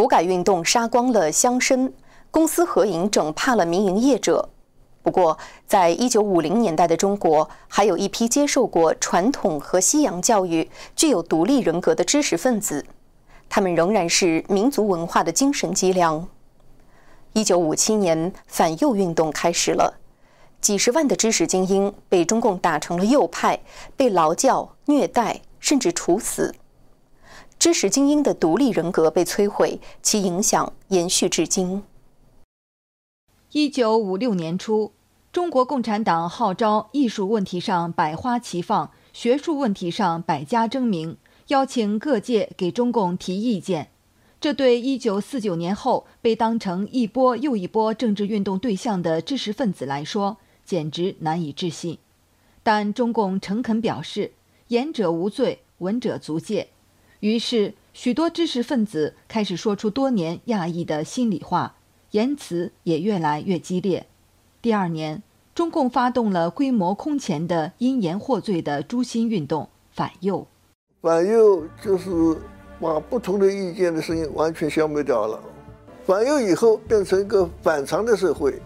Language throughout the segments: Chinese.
土改运动杀光了乡绅，公私合营整怕了民营业者。不过，在一九五零年代的中国，还有一批接受过传统和西洋教育、具有独立人格的知识分子，他们仍然是民族文化的精神脊梁。一九五七年，反右运动开始了，几十万的知识精英被中共打成了右派，被劳教、虐待，甚至处死。知识精英的独立人格被摧毁，其影响延续至今。一九五六年初，中国共产党号召艺术问题上百花齐放，学术问题上百家争鸣，邀请各界给中共提意见。这对一九四九年后被当成一波又一波政治运动对象的知识分子来说，简直难以置信。但中共诚恳表示，言者无罪，闻者足戒。于是，许多知识分子开始说出多年压抑的心里话。言辞也越来越激烈。第二年，中共发动了规模空前的因言获罪的诛心运动，反右。反右就是把不同的意见的声音完全消灭掉了。反右以后变成一个反常的社会。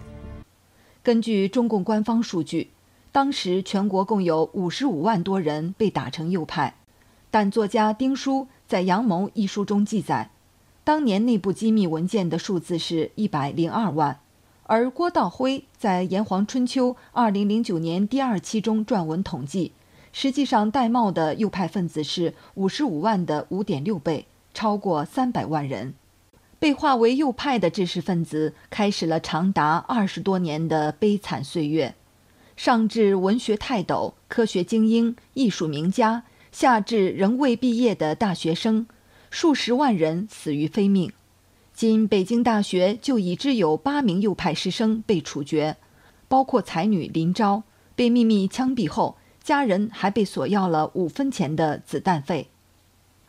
根据中共官方数据，当时全国共有五十五万多人被打成右派，但作家丁书在《阳谋》一书中记载。当年内部机密文件的数字是一百零二万，而郭道辉在《炎黄春秋》二零零九年第二期中撰文统计，实际上戴帽的右派分子是五十五万的五点六倍，超过三百万人。被划为右派的知识分子开始了长达二十多年的悲惨岁月，上至文学泰斗、科学精英、艺术名家，下至仍未毕业的大学生。数十万人死于非命，仅北京大学就已知有八名右派师生被处决，包括才女林昭，被秘密枪毙后，家人还被索要了五分钱的子弹费，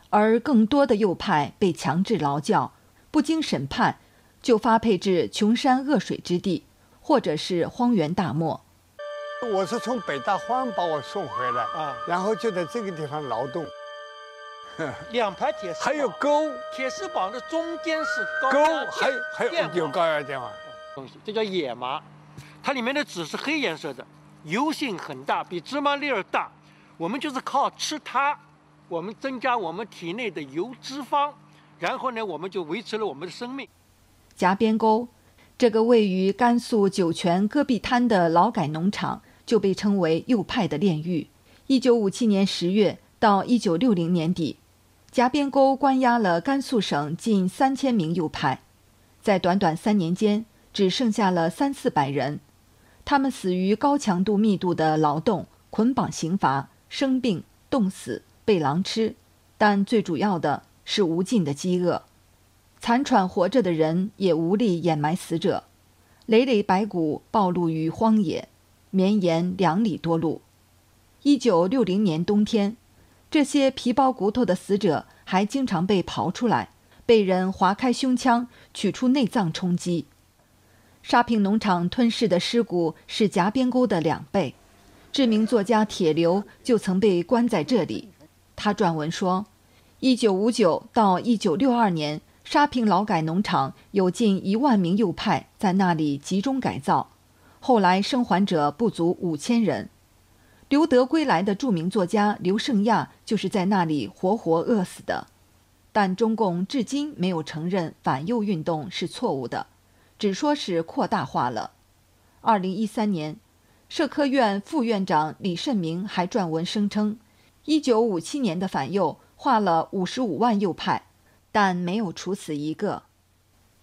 而更多的右派被强制劳教，不经审判就发配至穷山恶水之地，或者是荒原大漠。我是从北大荒把我送回来啊，然后就在这个地方劳动。两排铁丝还有沟，铁丝网的中间是高还有还有有高压电网。东西，这叫野麻，它里面的籽是黑颜色的，油性很大，比芝麻粒儿大。我们就是靠吃它，我们增加我们体内的油脂肪，然后呢，我们就维持了我们的生命。夹边沟，这个位于甘肃酒泉戈壁滩的劳改农场，就被称为右派的炼狱。一九五七年十月到一九六零年底。夹边沟关押了甘肃省近三千名右派，在短短三年间，只剩下了三四百人。他们死于高强度密度的劳动、捆绑刑罚、生病、冻死、被狼吃，但最主要的是无尽的饥饿。残喘活着的人也无力掩埋死者，累累白骨暴露于荒野，绵延两里多路。一九六零年冬天。这些皮包骨头的死者还经常被刨出来，被人划开胸腔取出内脏充饥。沙坪农场吞噬的尸骨是夹边沟的两倍。知名作家铁流就曾被关在这里。他撰文说：，1959到1962年，沙坪劳改农场有近一万名右派在那里集中改造，后来生还者不足五千人。留德归来的著名作家刘胜亚就是在那里活活饿死的，但中共至今没有承认反右运动是错误的，只说是扩大化了。二零一三年，社科院副院长李慎明还撰文声称，一九五七年的反右化了五十五万右派，但没有处死一个。